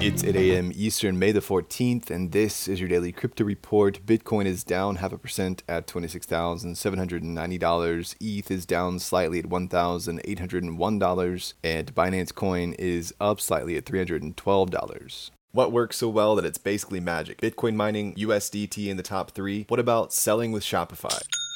It's 8 a.m. Eastern, May the 14th, and this is your daily crypto report. Bitcoin is down half a percent at $26,790. ETH is down slightly at $1,801, and Binance Coin is up slightly at $312. What works so well that it's basically magic? Bitcoin mining, USDT in the top three. What about selling with Shopify?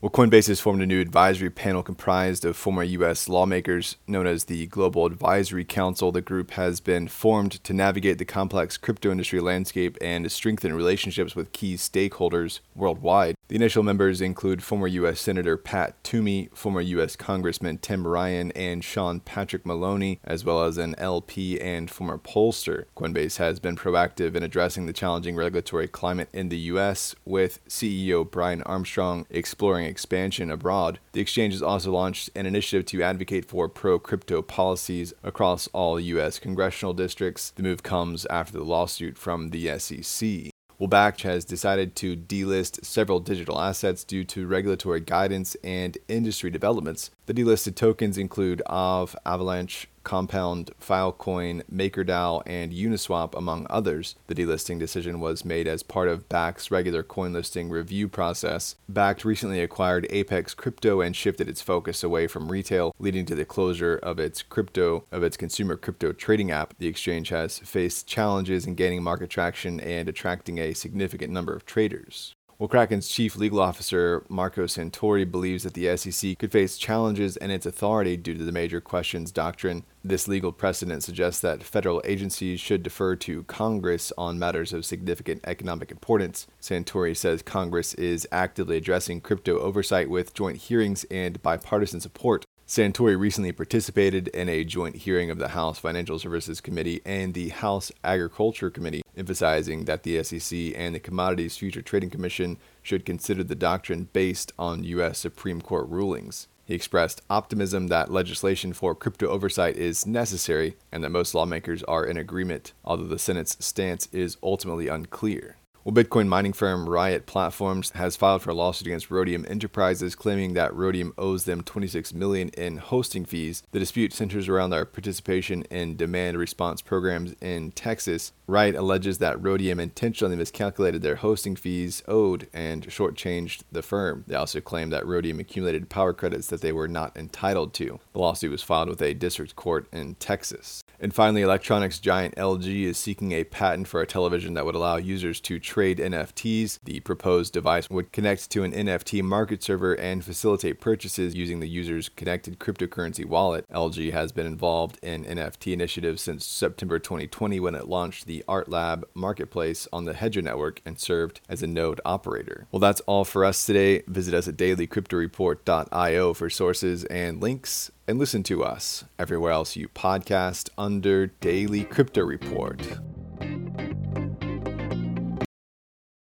Well, Coinbase has formed a new advisory panel comprised of former U.S. lawmakers known as the Global Advisory Council. The group has been formed to navigate the complex crypto industry landscape and strengthen relationships with key stakeholders worldwide. The initial members include former U.S. Senator Pat Toomey, former U.S. Congressman Tim Ryan, and Sean Patrick Maloney, as well as an LP and former pollster. Coinbase has been proactive in addressing the challenging regulatory climate in the U.S., with CEO Brian Armstrong exploring expansion abroad. The exchange has also launched an initiative to advocate for pro crypto policies across all U.S. congressional districts. The move comes after the lawsuit from the SEC. Well, Bakkt has decided to delist several digital assets due to regulatory guidance and industry developments. The delisted tokens include Aave, Avalanche, Compound, Filecoin, MakerDAO, and Uniswap, among others. The delisting decision was made as part of Bakkt's regular coin listing review process. Bakkt recently acquired Apex Crypto and shifted its focus away from retail, leading to the closure of its crypto of its consumer crypto trading app. The exchange has faced challenges in gaining market traction and attracting a significant number of traders. Well, Kraken's chief legal officer, Marco Santori, believes that the SEC could face challenges in its authority due to the major questions doctrine. This legal precedent suggests that federal agencies should defer to Congress on matters of significant economic importance. Santori says Congress is actively addressing crypto oversight with joint hearings and bipartisan support. Santori recently participated in a joint hearing of the House Financial Services Committee and the House Agriculture Committee, emphasizing that the SEC and the Commodities Future Trading Commission should consider the doctrine based on U.S. Supreme Court rulings. He expressed optimism that legislation for crypto oversight is necessary and that most lawmakers are in agreement, although the Senate's stance is ultimately unclear. Well, Bitcoin mining firm Riot Platforms has filed for a lawsuit against Rhodium Enterprises, claiming that Rhodium owes them 26 million in hosting fees. The dispute centers around their participation in demand response programs in Texas. Riot alleges that Rhodium intentionally miscalculated their hosting fees owed and shortchanged the firm. They also claim that Rhodium accumulated power credits that they were not entitled to. The lawsuit was filed with a district court in Texas. And finally, electronics giant LG is seeking a patent for a television that would allow users to trade NFTs. The proposed device would connect to an NFT market server and facilitate purchases using the user's connected cryptocurrency wallet. LG has been involved in NFT initiatives since September 2020 when it launched the Art Lab marketplace on the Hedera network and served as a node operator. Well, that's all for us today. Visit us at dailycryptoreport.io for sources and links and listen to us everywhere else you podcast under Daily Crypto Report.